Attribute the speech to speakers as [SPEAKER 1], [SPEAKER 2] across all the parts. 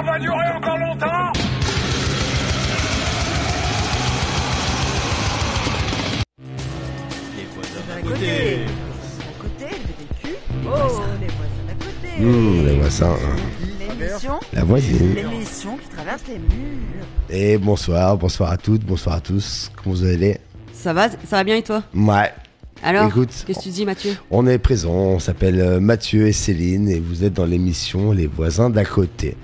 [SPEAKER 1] Ça va durer encore longtemps
[SPEAKER 2] Les voisins d'à
[SPEAKER 3] côté.
[SPEAKER 2] côté.
[SPEAKER 3] À côté, le vécu. Oh, les voisins d'à côté.
[SPEAKER 4] Mmh, les voisins.
[SPEAKER 3] L'émission.
[SPEAKER 4] La voisine.
[SPEAKER 3] L'émission qui traverse les murs.
[SPEAKER 4] Et bonsoir, bonsoir à toutes, bonsoir à tous. Comment vous allez?
[SPEAKER 5] Ça va, ça va bien et toi?
[SPEAKER 4] Ouais,
[SPEAKER 5] Alors,
[SPEAKER 4] Écoute,
[SPEAKER 5] qu'est-ce que tu dis Mathieu?
[SPEAKER 4] on est présent, on s'appelle euh, Mathieu et Céline et vous êtes dans l'émission Les voisins d'à côté.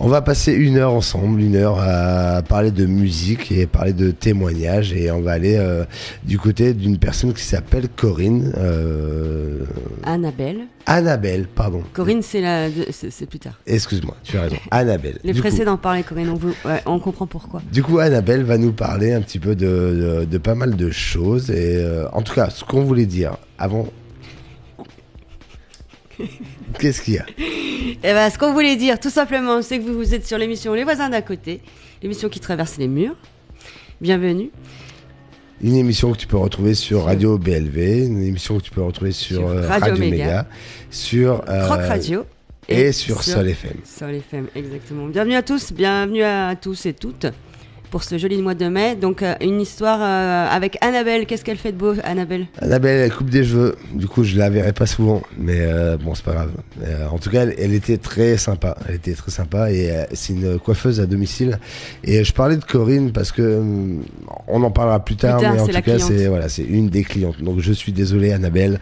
[SPEAKER 4] On va passer une heure ensemble, une heure à parler de musique et parler de témoignages et on va aller euh, du côté d'une personne qui s'appelle Corinne, euh,
[SPEAKER 5] Annabelle.
[SPEAKER 4] Annabelle, pardon.
[SPEAKER 5] Corinne, c'est la, c'est plus tard.
[SPEAKER 4] Excuse-moi, tu as raison. Annabelle.
[SPEAKER 5] Les
[SPEAKER 4] Du coup-
[SPEAKER 5] précédents parlaient Corinne, on, veut, ouais, on comprend pourquoi.
[SPEAKER 4] Du coup, Annabelle va nous parler un petit peu de, de, de pas mal de choses. Et euh, en tout cas, ce qu'on voulait dire avant. Qu'est-ce qu'il y a
[SPEAKER 5] Eh ben, ce qu'on voulait dire, tout simplement, c'est que vous, vous êtes sur l'émission Les voisins d'à côté, l'émission qui traverse les murs. Bienvenue.
[SPEAKER 4] Une émission que tu peux retrouver sur Radio BLV, une émission que tu peux retrouver sur,
[SPEAKER 5] Sur
[SPEAKER 4] euh,
[SPEAKER 5] Radio
[SPEAKER 4] Radio,
[SPEAKER 5] Méga,
[SPEAKER 4] Méga, sur euh,
[SPEAKER 5] Croc Radio.
[SPEAKER 4] et, sur, Sol FM.
[SPEAKER 5] Sol FM, exactement. Bienvenue à tous, bienvenue à tous et toutes pour ce joli mois de mai. Donc, euh, une histoire euh, avec Annabelle. Qu'est-ce qu'elle fait de beau, Annabelle?
[SPEAKER 4] Annabelle, elle coupe des cheveux. Du coup, je la verrai pas souvent, mais euh, bon, c'est pas grave. Euh, en tout cas, elle, elle était très sympa. Elle était très sympa et c'est une coiffeuse à domicile. Et je parlais de Corinne parce que hum, on en parlera plus tard,
[SPEAKER 5] tard,
[SPEAKER 4] mais en tout cas, c'est voilà, c'est une des clientes. Donc, je suis désolé, Annabelle.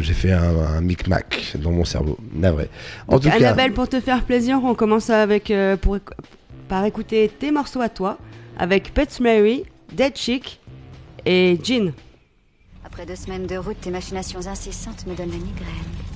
[SPEAKER 4] J'ai fait un, un micmac dans mon cerveau. Navré. En
[SPEAKER 5] Donc,
[SPEAKER 4] tout cas,
[SPEAKER 5] Annabelle, pour te faire plaisir, on commence avec pour, par écouter tes morceaux à toi avec Pets Mary, Dead Chick et Jean.
[SPEAKER 6] Après deux semaines de route, tes machinations incessantes me donnent la migraine.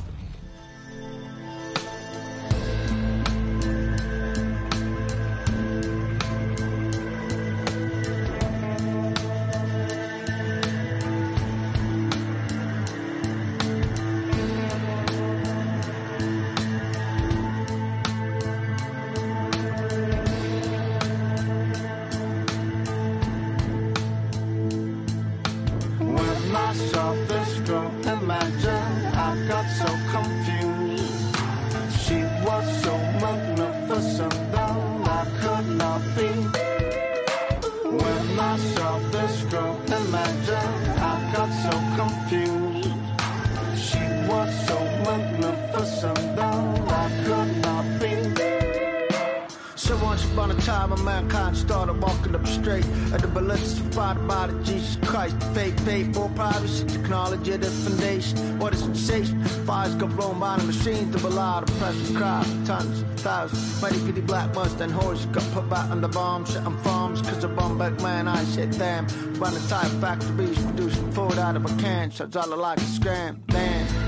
[SPEAKER 7] Thousands, mighty pretty black Mustang horses got put back on the bomb, setting farms. Cause the bomb back man, I said, damn. Run the type factories, producing food out of a can. Shots all the like a scram.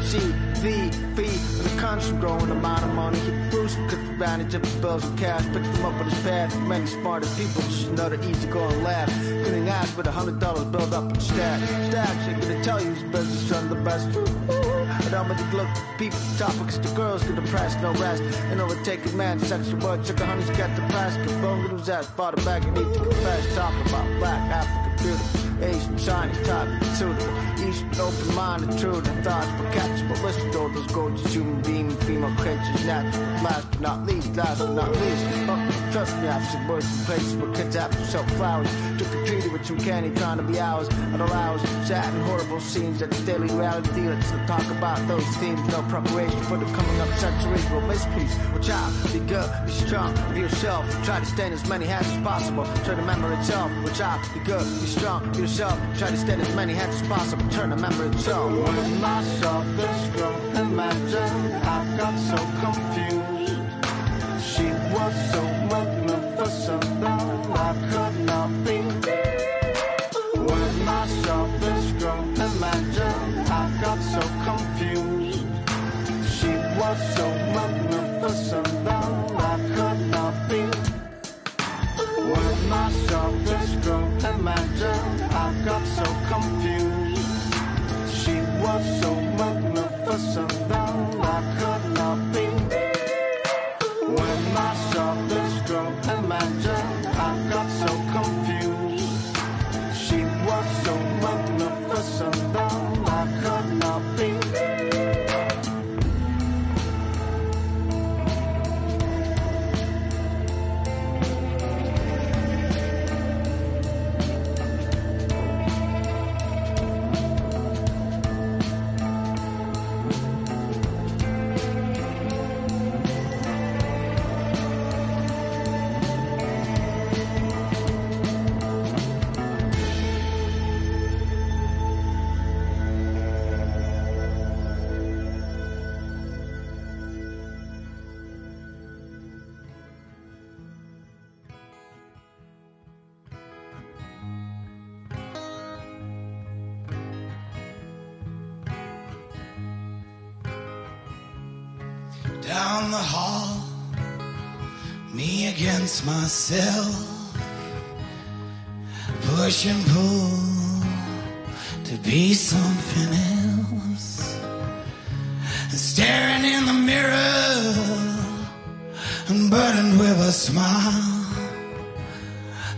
[SPEAKER 7] C, V, V, and the country growing amount of money. He Bruce took advantage of the bills and cash, picked them up on his path. Many smarter people, just another easy going laugh. Getting ass with a hundred dollars built up in stack. Stacks ain't gonna tell you his business run the best. And I'm with the look, people, topics, the girls get depressed, no rest. And overtaking man, sexual word, chicken honey's got the press. Get bone his ass, bought a bag, and need to confess. Talking about black, African beauty. Asian, shiny, type, tutor. Eastern, open minded, true to thoughts, but catch, but listen to all those gorgeous human being, female creatures, natural. Last but not least, last but not least. Trust me, I've worse in places where kids have to sell flowers. Took a treaty with some candy, trying to be ours. At all hours, sad and horrible scenes at the daily reality. Let's not talk about those themes. No preparation for the coming up centuries. Well, miss, please, watch out, be good, be strong, be yourself. Try to stand as many hands as possible. Try to remember itself. Watch out, be good, be strong, be yourself. Try to stand as many hands as possible. Turn to remember itself. When myself this girl, imagine I got so confused. She was so
[SPEAKER 1] down the hall, me against myself, push and pull to be something else. And staring in the mirror and burdened with a smile,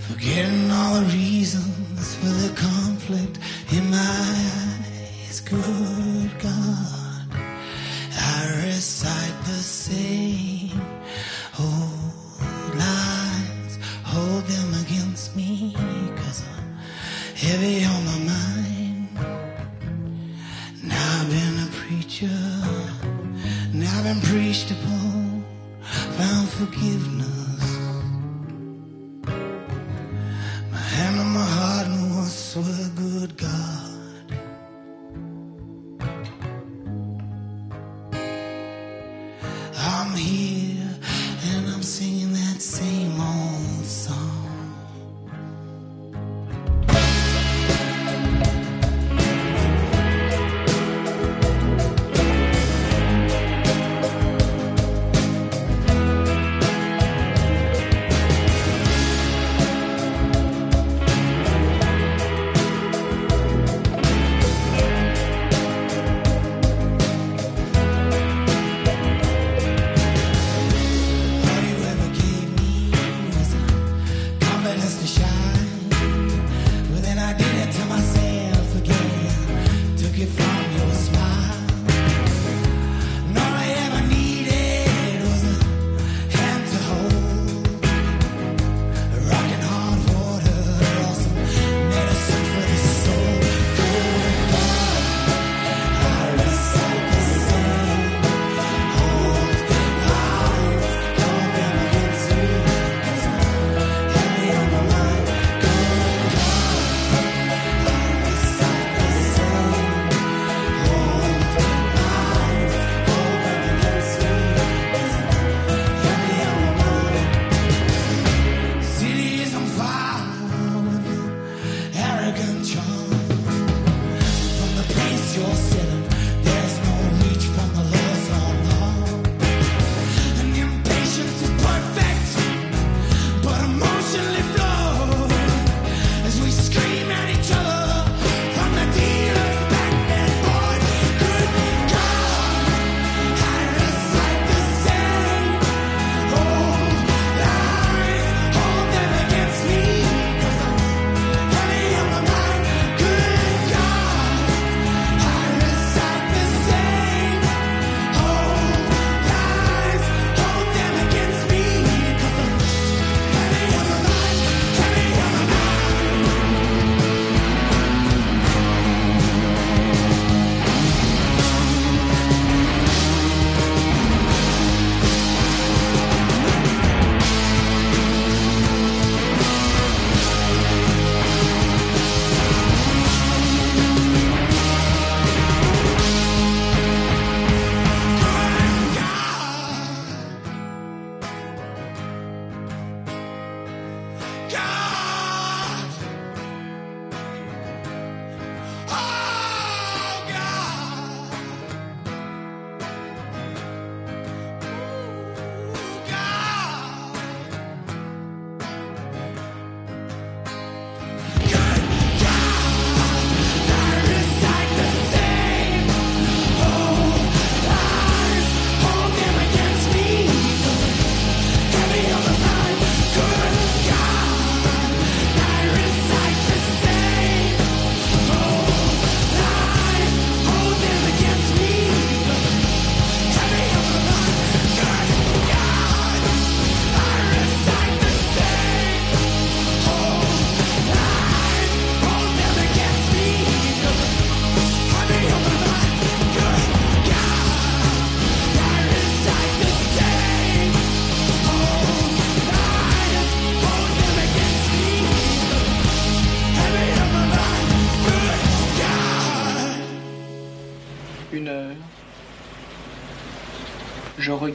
[SPEAKER 1] forgetting all the reasons for the conflict in my eyes.
[SPEAKER 2] Girl.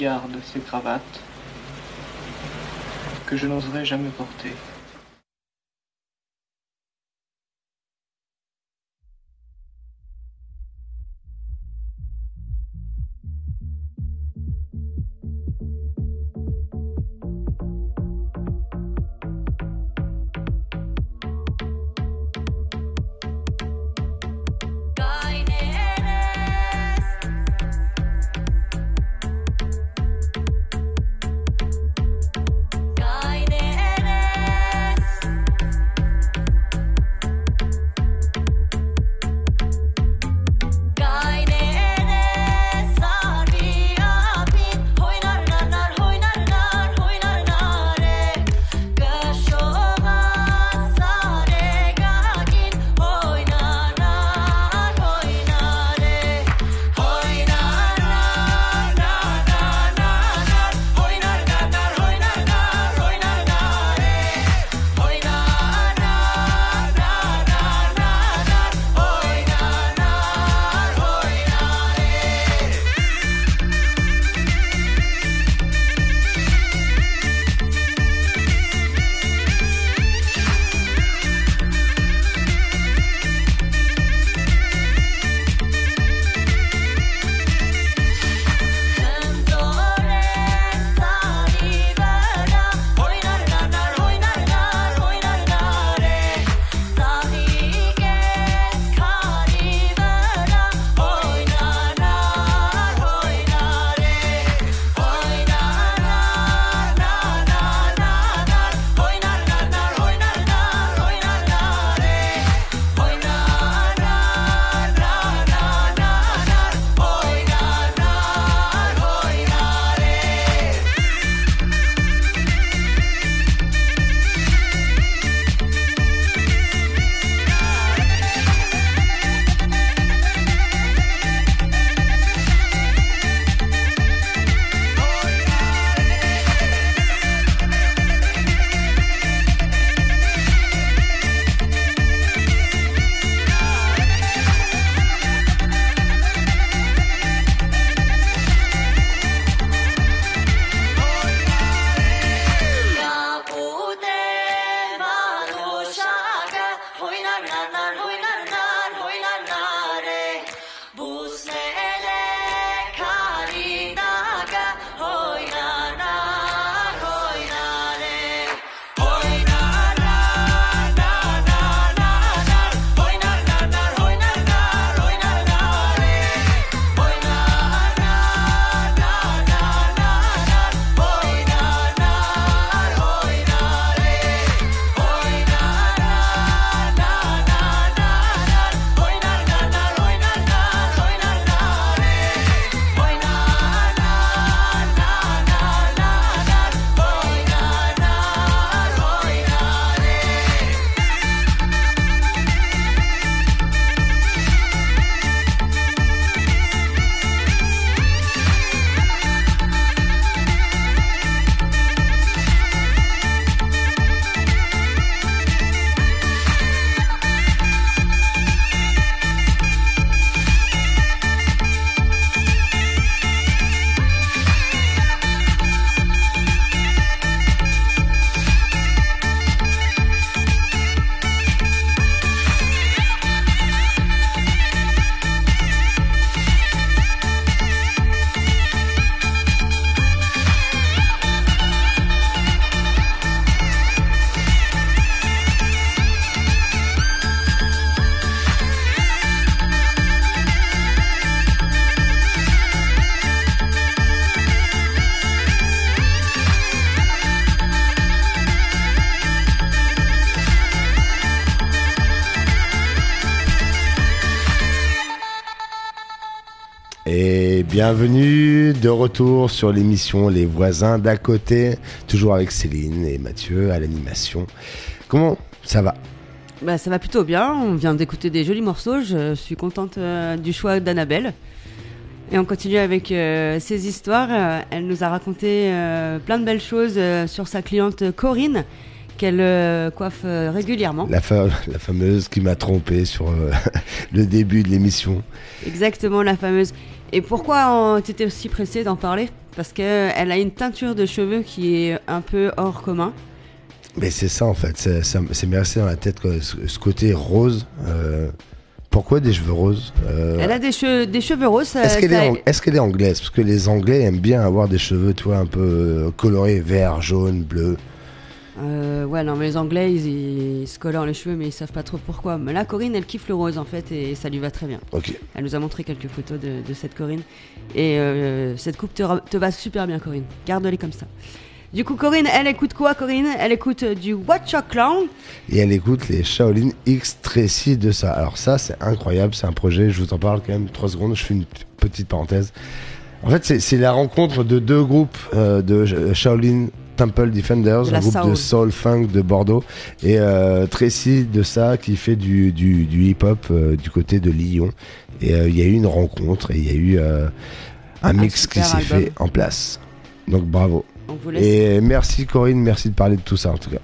[SPEAKER 2] regarde ces cravates que je n'oserais jamais porter.
[SPEAKER 4] Bienvenue de retour sur l'émission Les voisins d'à côté, toujours avec Céline et Mathieu à l'animation. Comment ça va?
[SPEAKER 5] Bah, ça va plutôt bien. On vient d'écouter des jolis morceaux. Je suis contente euh, du choix d'Annabelle. Et on continue avec euh, ses histoires. Euh, elle nous a raconté plein de belles choses sur sa cliente Corinne, qu'elle euh, coiffe euh, régulièrement.
[SPEAKER 4] la, fa- la fameuse qui m'a trompé sur euh, le début de l'émission.
[SPEAKER 5] Exactement, la fameuse. Et pourquoi tu étais aussi pressée d'en parler? Parce qu'elle a une teinture de cheveux qui est un peu hors commun.
[SPEAKER 4] Mais c'est ça en fait, c'est- ça m- c'est m'est resté dans la tête quoi, ce, ce côté rose. euh, pourquoi des cheveux roses? Euh,
[SPEAKER 5] Elle a des, cheveux, des cheveux roses. ça-
[SPEAKER 4] Est-ce qu'elle est, anglaise? Parce que les Anglais aiment bien avoir des cheveux, tu vois, un peu euh, colorés, vert, jaune, bleu.
[SPEAKER 5] Euh, ouais, non, mais les Anglais, ils, ils se colorent les cheveux, mais ils savent pas trop pourquoi. Mais là, Corinne, elle kiffe le rose, en fait, et ça lui va très bien.
[SPEAKER 4] Ok.
[SPEAKER 5] Elle nous a montré quelques photos de, de cette Corinne. Et euh, cette coupe te, va super bien, Corinne. Garde-les comme ça. Du coup, Corinne, elle écoute quoi, Corinne? Elle écoute euh, du Watch Your Clown.
[SPEAKER 4] Et elle écoute les Shaolin X Tracy de ça. Alors ça, c'est incroyable, c'est un projet, je vous en parle quand même 3 secondes, je fais une petite parenthèse. En fait, c'est- la rencontre de deux groupes euh, de Sh- Shaolin Temple Defenders,
[SPEAKER 5] De
[SPEAKER 4] un groupe de
[SPEAKER 5] soul.
[SPEAKER 4] funk de Bordeaux, et euh, Tracy de ça qui fait du, du, du hip-hop euh, du côté de Lyon. Et euh, il y a eu une rencontre et il y a eu un mix qui s'est fait en place. Donc bravo.
[SPEAKER 5] On vous laisse.
[SPEAKER 4] Et merci Corinne, merci de parler de tout ça en tout cas.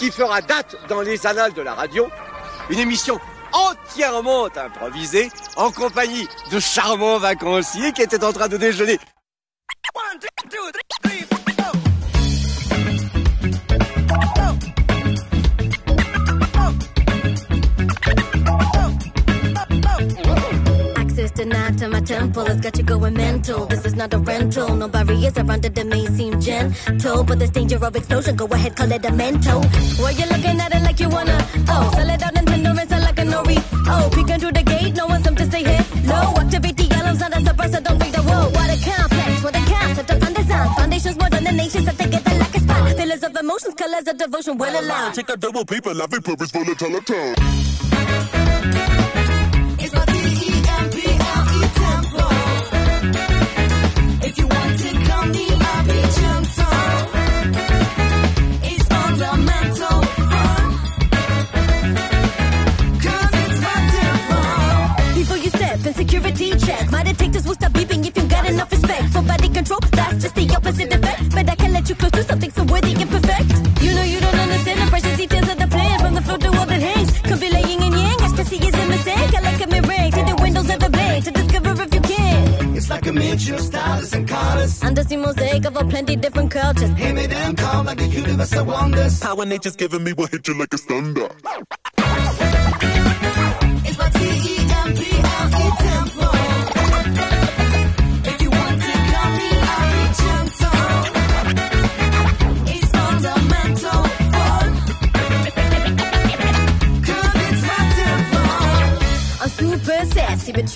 [SPEAKER 8] Qui fera date dans les annales de la radio. Une émission entièrement improvisée en compagnie de charmants vacanciers qui étaient en train de déjeuner.
[SPEAKER 9] Access denied to my temple has got you going mental. This is not a rental. No barriers around it that seem. But there's danger of explosion. Go ahead, call it a mental. Why you looking at it like you wanna? Oh, sell it out Nintendo and sell like a Nori. Oh, peeking through the gate, no one's something to say hello. Activate the alarms, not a surprise, so don't read the whoa. What a complex, what a concept of undesign. Foundations more than the nations that together like a spot. Pillars of emotions, colors of devotion, well aligned.
[SPEAKER 10] Take a double paper, love it, purpose, volatile
[SPEAKER 9] control. That's just the opposite effect. But I can let you close to something so worthy and perfect. You know you don't understand the precious details of the plan from the floor to all that hangs. Could be laying in yang, ecstasy is a mistake. I like a mid-range to the windows of the bank to discover if you can.
[SPEAKER 1] It's like a mixture of stylists and colors.
[SPEAKER 9] Under the mosaic of a plenty different cultures.
[SPEAKER 1] Hear me then call like the universe of wonders.
[SPEAKER 10] Power nature's giving me what hit you like a thunder.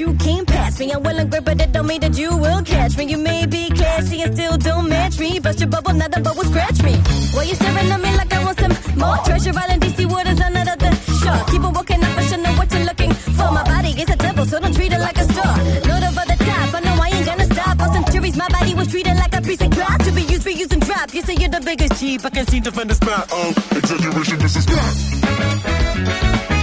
[SPEAKER 9] You can't pass me. I'm well and but that don't mean that you will catch me. You may be classy and still don't match me. Bust your bubble, not a bubble scratch me. Why you staring at me like I want some more? Treasure Island, DC waters, another the shore. Keep on walking I should know what you're looking for. My body is a temple, so don't treat it like a store. Load over the top, I know I ain't gonna stop. For centuries, my body was treated like a piece of glass. To be used, reused, and dropped. You say you're the biggest cheap, I can't seem to find a spot.
[SPEAKER 10] Oh, exaggeration, this is not.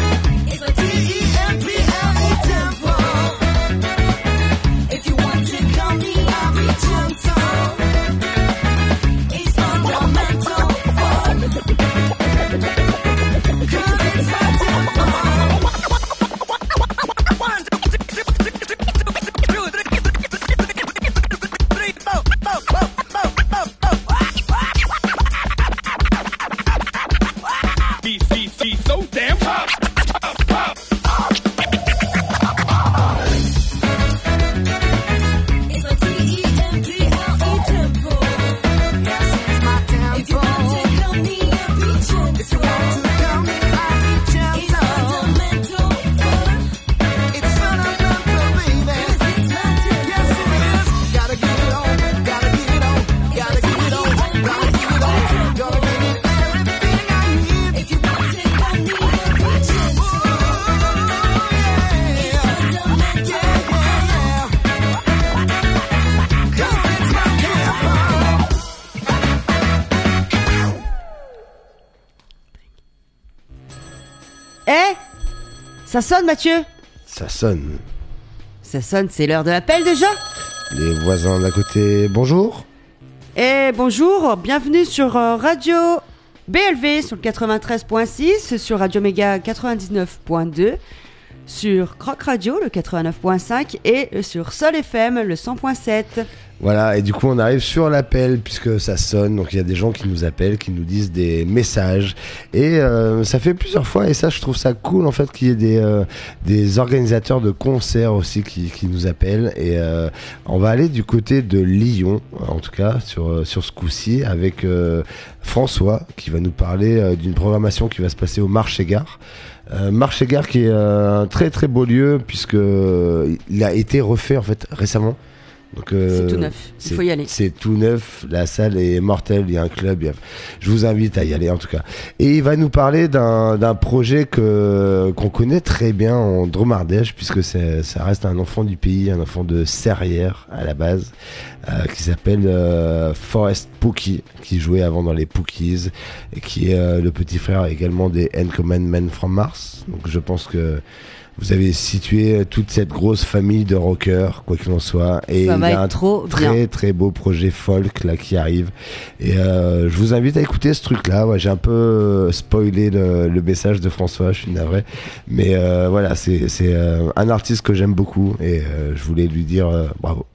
[SPEAKER 5] Ça sonne, Mathieu?
[SPEAKER 4] Ça sonne.
[SPEAKER 5] Ça sonne, c'est l'heure de l'appel déjà?
[SPEAKER 4] Les voisins d'à côté, bonjour.
[SPEAKER 5] Eh bonjour, bienvenue sur euh, Radio BLV sur le 93.6, sur Radio Méga 99.2, sur Croc Radio le 89.5 et sur Sol FM le 100.7.
[SPEAKER 4] Voilà, et du coup on arrive sur l'appel puisque ça sonne, donc il y a des gens qui nous appellent, qui nous disent des messages, et euh, ça fait plusieurs fois, et ça je trouve ça cool en fait qu'il y ait des, euh, des organisateurs de concerts aussi qui, qui nous appellent, et euh, on va aller du côté de Lyon, en tout cas sur, euh, sur ce coup-ci, avec euh, François qui va nous parler euh, d'une programmation qui va se passer au Marché-Gare. Euh, Marché-Gare qui est euh, un très très beau lieu puisque il a été refait en fait récemment. Donc, euh,
[SPEAKER 5] C'est tout neuf, il faut y aller.
[SPEAKER 4] C'est tout neuf, la salle est mortelle, il y a un club. a- Je vous invite à y aller en tout cas. Et il va nous parler d'un projet que qu'on connaît très bien en Dromardèche, puisque ça reste un enfant du pays, un enfant de Serrières à la base, euh, qui s'appelle euh, Forest Pookie, qui jouait avant dans les Pookies, et qui est le petit frère également des Uncommon Men from Mars. Donc je pense que vous avez situé toute cette grosse famille de rockers, quoi qu'il en soit. Et
[SPEAKER 5] Ça
[SPEAKER 4] il
[SPEAKER 5] va
[SPEAKER 4] y a
[SPEAKER 5] être
[SPEAKER 4] un
[SPEAKER 5] trop
[SPEAKER 4] très
[SPEAKER 5] bien.
[SPEAKER 4] très beau projet folk là qui arrive. Et euh, je vous invite à écouter ce truc-là. Ouais, J'ai un peu euh, spoilé le, le message de François, je suis navré. Mais euh, voilà, c'est c'est, euh, un artiste que j'aime beaucoup et euh, je voulais lui dire euh, bravo.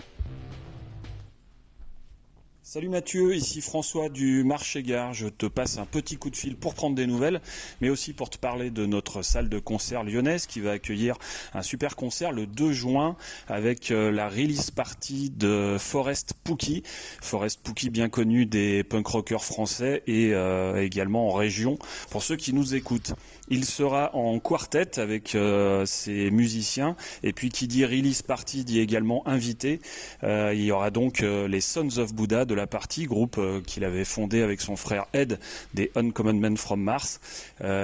[SPEAKER 11] Salut Mathieu, ici François du Marché Gare. Je te passe un petit coup de fil pour prendre des nouvelles, mais aussi pour te parler de notre salle de concert lyonnaise qui va accueillir un super concert le 2 juin avec euh, la release party de Forest Pookie. Forest Pookie bien connu des punk rockers français et euh, également en région pour ceux qui nous écoutent. Il sera en quartet avec euh, ses musiciens et puis qui dit release party dit également invité. Euh, il y aura donc euh, les Sons of Buddha de la partie, groupe qu'il avait fondé avec son frère Ed des Uncommon Men from Mars.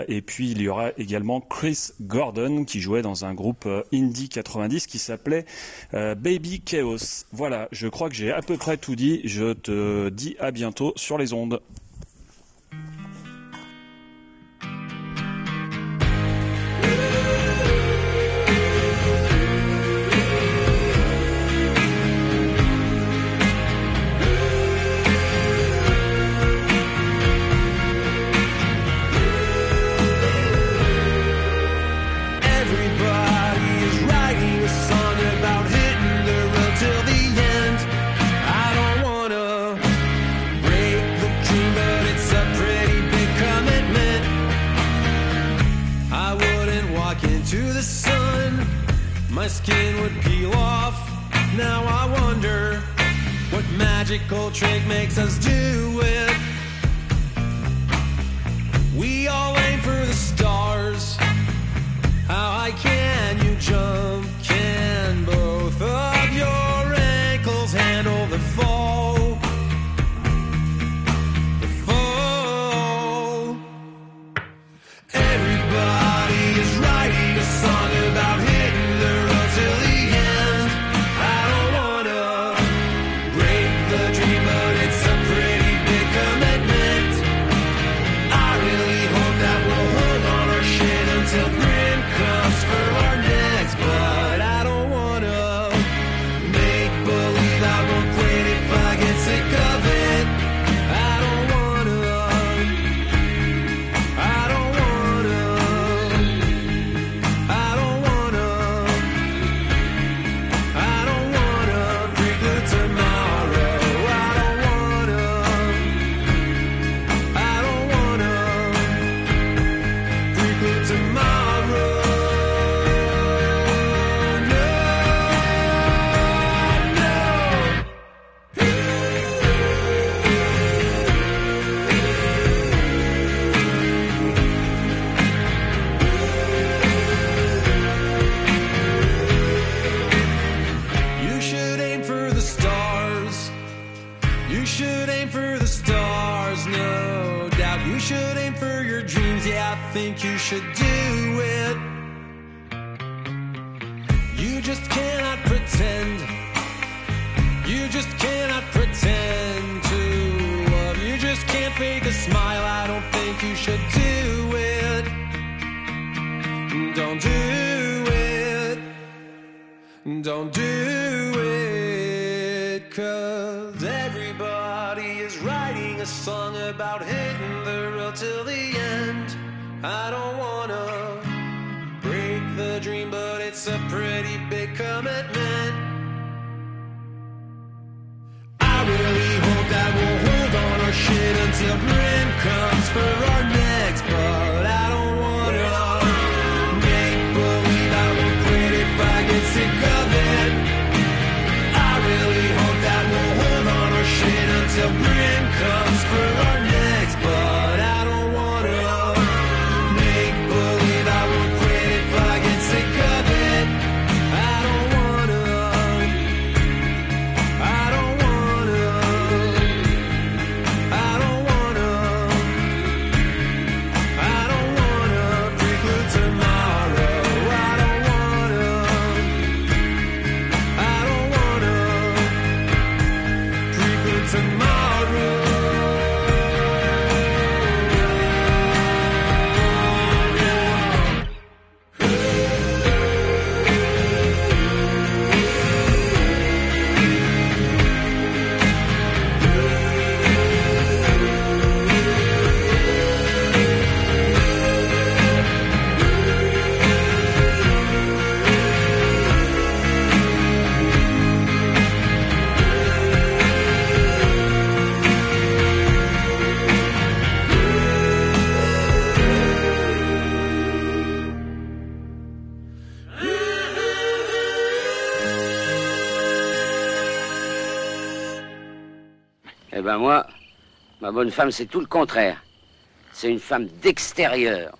[SPEAKER 11] Et puis il y aura également Chris Gordon qui jouait dans un groupe indie 90 qui s'appelait Baby Chaos. Voilà, je crois que j'ai à peu près tout dit. Je te dis à bientôt sur les ondes.
[SPEAKER 12] Ma bonne femme, c'est tout le contraire. C'est une femme d'extérieur.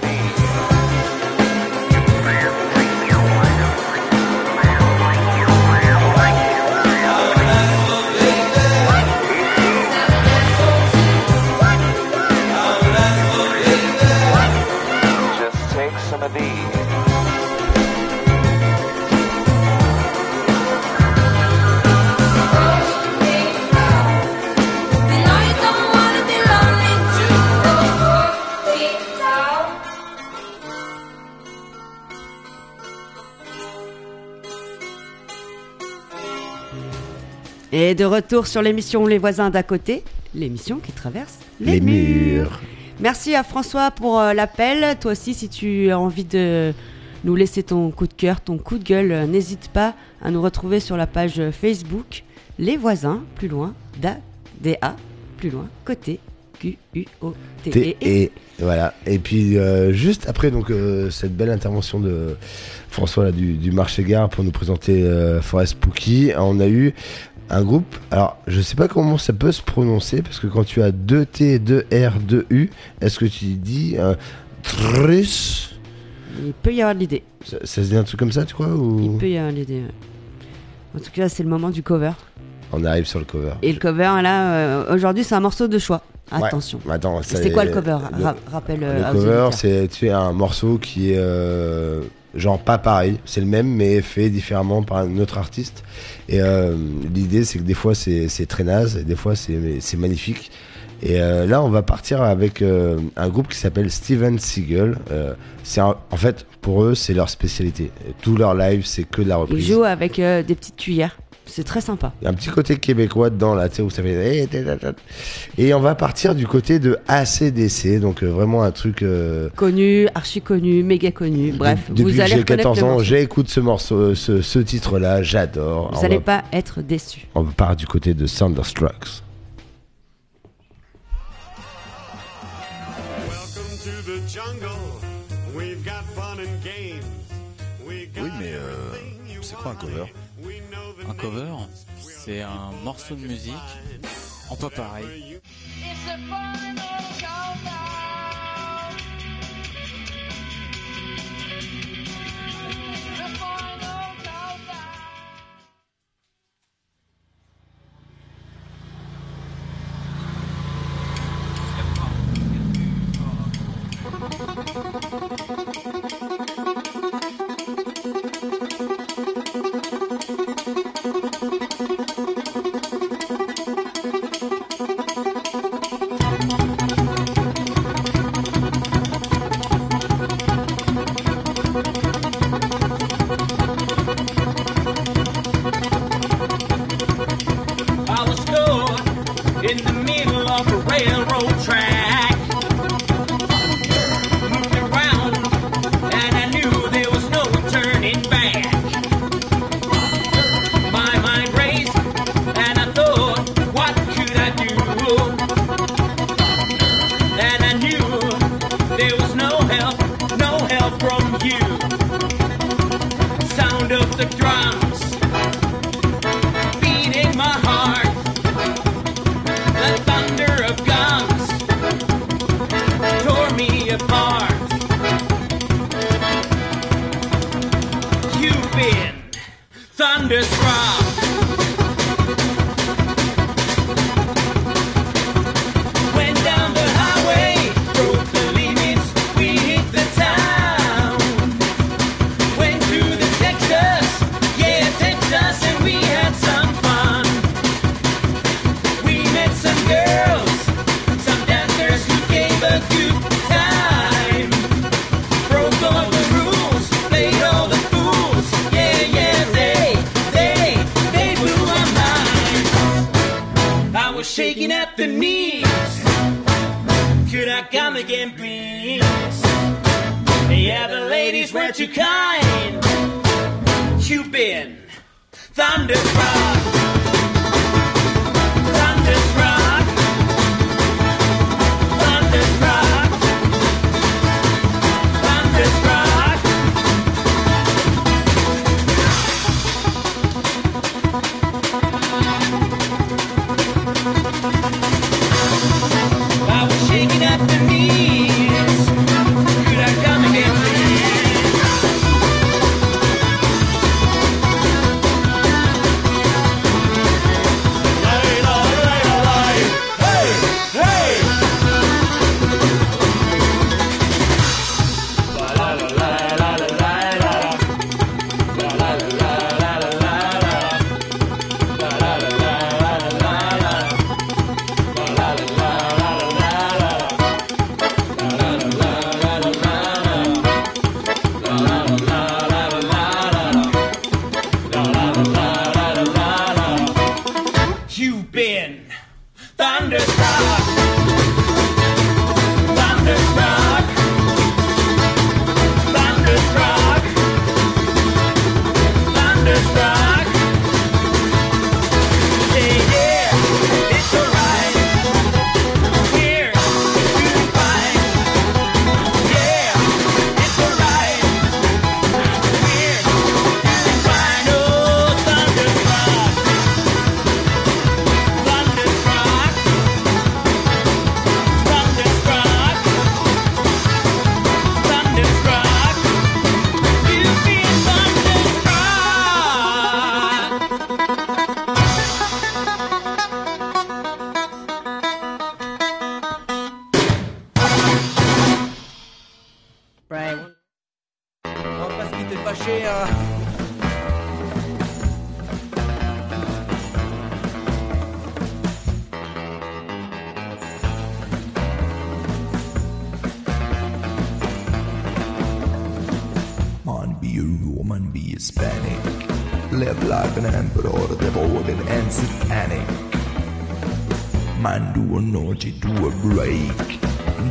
[SPEAKER 13] be.
[SPEAKER 5] Et de retour sur l'émission Les voisins d'à côté, l'émission qui traverse les,
[SPEAKER 4] Les murs.
[SPEAKER 5] Merci à François pour euh, l'appel. Toi aussi, si tu as envie de nous laisser ton coup de cœur, ton coup de gueule, euh, n'hésite pas à nous retrouver sur la page Facebook Les voisins, plus loin, d'A, D-A, plus loin, côté, Q-U-O-T.
[SPEAKER 4] T- Et voilà. Et puis euh, juste après donc cette belle intervention de François là, du, du marché gare pour nous présenter Forest Spooky, on a eu un groupe. Alors je sais pas comment ça peut se prononcer parce que quand tu as deux T, deux R, deux U, est-ce que tu dis euh, Trus
[SPEAKER 5] Il peut y avoir de l'idée.
[SPEAKER 4] ça, ça se dit un truc comme ça, tu crois ou...
[SPEAKER 5] Il peut y avoir de l'idée. ouais. En tout cas, c'est le moment du cover.
[SPEAKER 4] On arrive sur le cover.
[SPEAKER 5] Et le cover, là, euh, aujourd'hui, c'est un morceau de choix.
[SPEAKER 4] Ouais.
[SPEAKER 5] Attention.
[SPEAKER 4] Attends, ça-
[SPEAKER 5] C'est quoi le cover?
[SPEAKER 4] le-
[SPEAKER 5] Ra- Rappelle euh,
[SPEAKER 4] Le
[SPEAKER 5] aux
[SPEAKER 4] cover, c'est un morceau qui est euh, genre pas pareil, c'est le même mais fait différemment par un autre artiste. Et euh, l'idée, c'est que des fois c'est très naze, et des fois c'est magnifique. Et euh, là, on va partir avec euh, un groupe qui s'appelle Steven Seagal. C'est en fait pour eux, c'est leur spécialité. Tout leur live, c'est que de la reprise.
[SPEAKER 5] joue avec euh, des petites cuillères. C'est très sympa.
[SPEAKER 4] Il y a un petit côté québécois dedans, là, tu sais, où ça fait. Eh, Et on va partir du côté de ACDC, donc euh, vraiment un truc. Euh,
[SPEAKER 5] connu, archi connu, méga connu, bref.
[SPEAKER 4] Depuis
[SPEAKER 5] vous allez
[SPEAKER 4] j'ai 14 ans, j'écoute ce morceau, euh, ce, titre-là, j'adore.
[SPEAKER 5] Vous n'allez pas être déçu.
[SPEAKER 4] On part du côté de Thunderstrucks.
[SPEAKER 14] Oui, mais c'est quoi un cover
[SPEAKER 15] un cover, c'est un morceau de musique en pas pareil.
[SPEAKER 16] naughty to a break.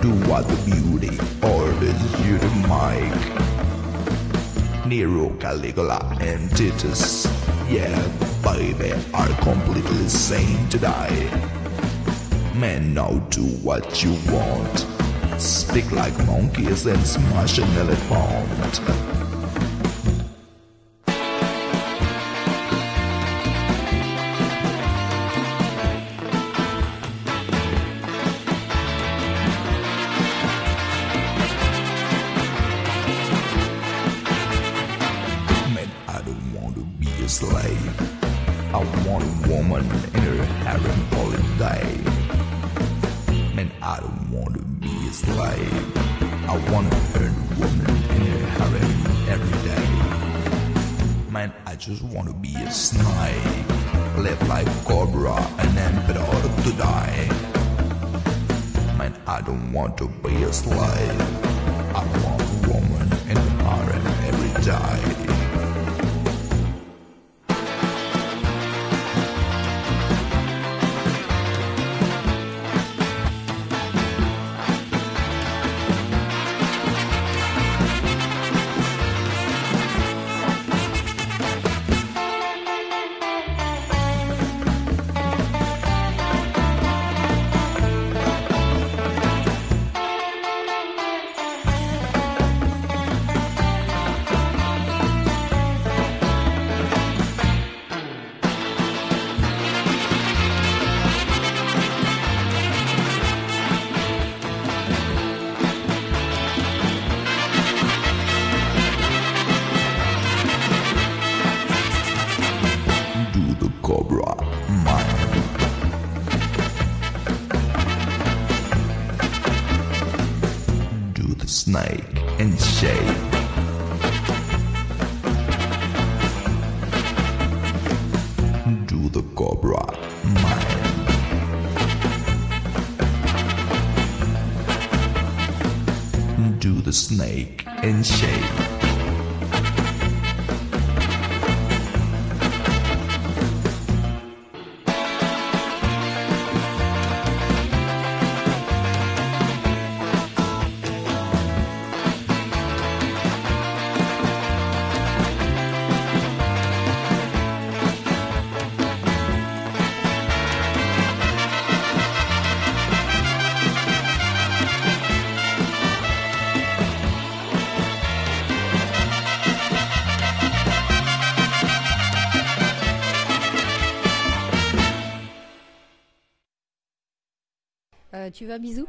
[SPEAKER 16] Do what the beauty orders you to make. Nero, Caligula, and Titus, yeah, baby, are completely sane today. Man, now do what you want. Speak like monkeys and smash an elephant. Cobra. Mm. Do the snake and shake. Do the cobra. Mm. Do the snake and shake.
[SPEAKER 17] tu vas, bisous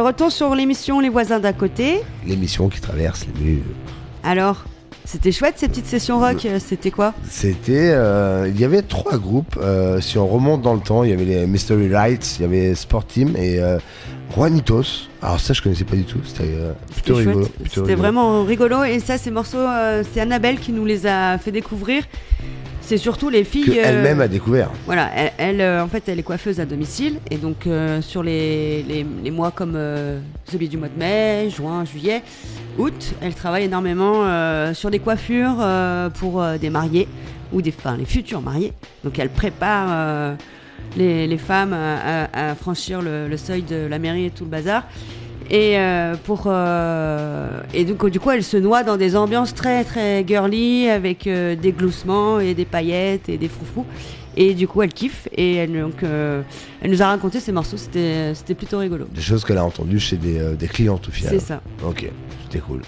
[SPEAKER 5] retour sur l'émission Les voisins d'à côté.
[SPEAKER 4] L'émission qui traverse les murs.
[SPEAKER 5] Alors, c'était chouette ces petites sessions rock. euh, C'était quoi?
[SPEAKER 4] C'était, euh, il y avait trois groupes. euh, si on remonte dans le temps, il y avait les Mystery Lights, il y avait Sport Team et euh, Juanitos. Alors ça, je connaissais pas du tout. C'était plutôt rigolo.
[SPEAKER 5] C'était vraiment rigolo. Et ça, ces morceaux, c'est Annabelle qui nous les a fait découvrir. C'est surtout les filles.
[SPEAKER 4] que
[SPEAKER 5] euh,
[SPEAKER 4] elle-même a découvert.
[SPEAKER 5] Voilà, elle, elle, euh, en fait, elle est coiffeuse à domicile et donc euh, sur les, les, les mois comme euh, celui du mois de mai, juin, juillet, août, elle travaille énormément sur des coiffures pour des mariés ou des, enfin, les futurs mariés. Donc elle prépare les, les femmes à, à- à franchir le, le seuil de la mairie et tout le bazar. Et euh, pour euh, et donc du coup elle se noie dans des ambiances très très girly avec euh, des gloussements et des paillettes et des froufrous et du coup elle kiffe et elle donc elle nous a raconté ces morceaux c'était c'était plutôt rigolo.
[SPEAKER 4] Des choses qu'elle a entendues chez des, des clientes au final.
[SPEAKER 5] C'est ça.
[SPEAKER 4] Ok, c'était cool.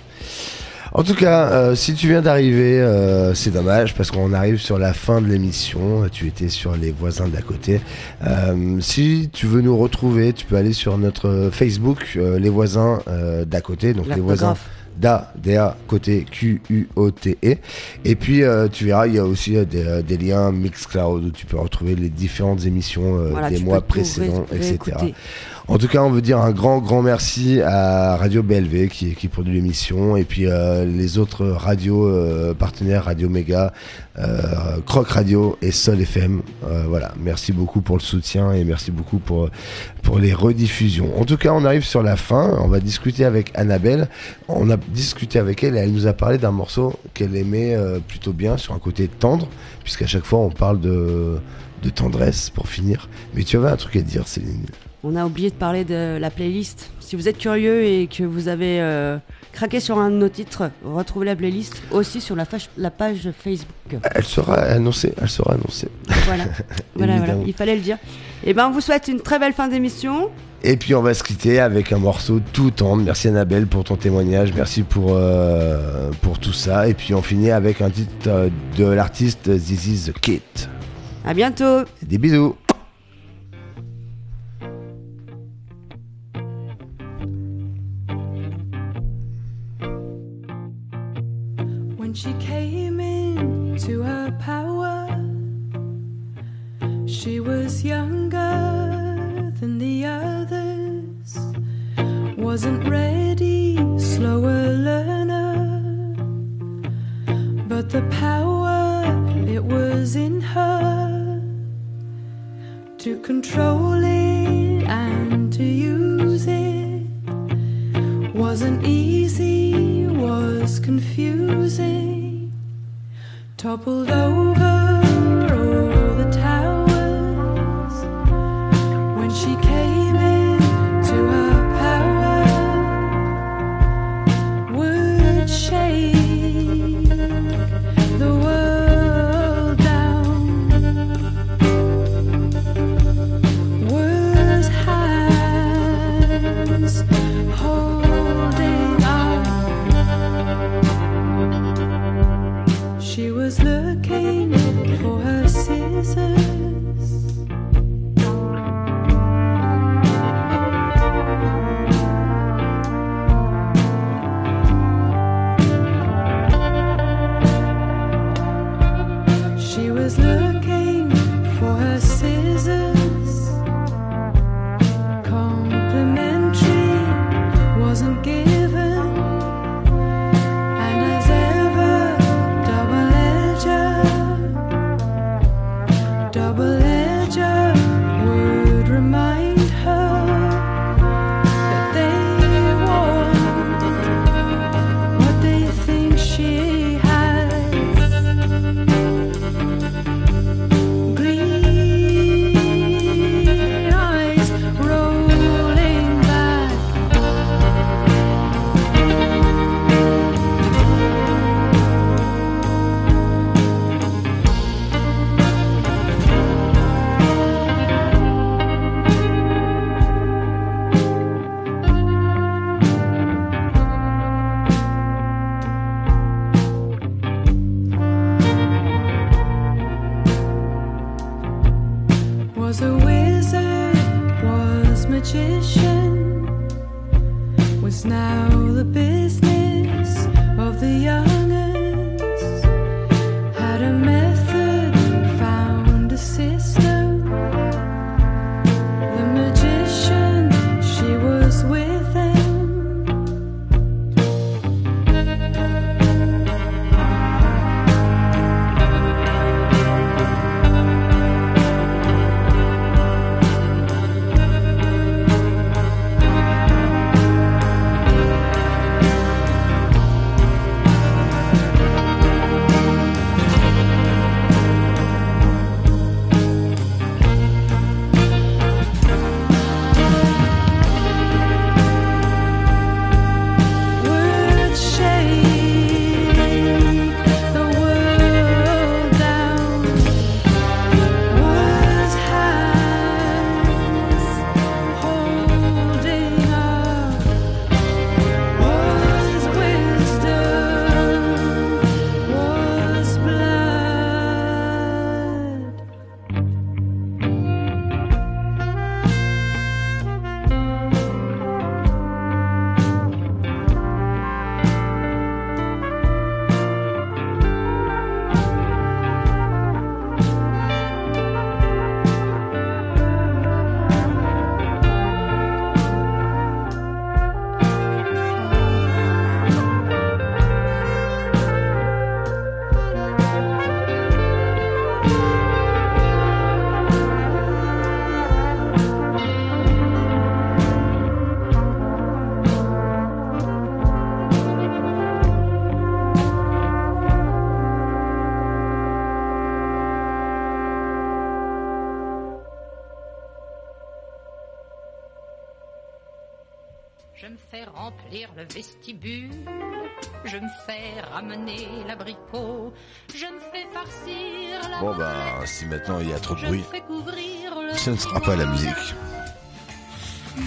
[SPEAKER 4] En tout cas, euh, si tu viens d'arriver, euh, c'est dommage parce qu'on arrive sur la fin de l'émission. Tu étais sur les voisins d'à côté. Euh, si tu veux nous retrouver, tu peux aller sur notre Facebook, euh, les voisins euh, d'à côté. Donc les voisins
[SPEAKER 5] L'orthographe.
[SPEAKER 4] d'A, D-A, côté Q-U-O-T-E. E. Et puis euh, tu verras, il y a aussi euh, des, euh, des liens Mixcloud où tu peux retrouver les différentes émissions
[SPEAKER 5] Voilà,
[SPEAKER 4] des mois précédents,
[SPEAKER 5] ré-
[SPEAKER 4] etc. En tout cas, on veut dire un grand, grand merci à Radio BLV qui, produit l'émission et puis euh, les autres radios euh, partenaires, Radio Méga, euh, Croc Radio et Sol FM. Voilà, merci beaucoup pour le soutien et merci beaucoup pour, les rediffusions. En tout cas, on arrive sur la fin. On va discuter avec Annabelle. On a discuté avec elle et elle nous a parlé d'un morceau qu'elle aimait plutôt bien sur un côté tendre, puisqu'à chaque fois on parle de tendresse pour finir. Mais tu avais un truc à dire, Céline?
[SPEAKER 5] On a oublié de parler de la playlist. Si vous êtes curieux et que vous avez euh, craqué sur un de nos titres, retrouvez la playlist aussi sur la, page Facebook.
[SPEAKER 4] Elle sera annoncée, elle sera annoncée.
[SPEAKER 5] Voilà, voilà, voilà,
[SPEAKER 4] Évidemment.
[SPEAKER 5] il fallait le dire. Et ben on vous souhaite une très belle fin d'émission.
[SPEAKER 4] Et puis on va se quitter avec un morceau tout tendre. Merci Annabelle pour ton témoignage, merci pour, euh, pour tout ça. Et puis on finit avec un titre euh, de l'artiste This is the Kid.
[SPEAKER 5] À bientôt.
[SPEAKER 4] Des bisous.
[SPEAKER 18] Vestibule, je me fais ramener l'abricot, je me fais farcir la
[SPEAKER 4] Bon bah, si maintenant il y a trop de bruit,
[SPEAKER 18] fais couvrir le
[SPEAKER 4] ce ne sera pas la musique.
[SPEAKER 18] Non,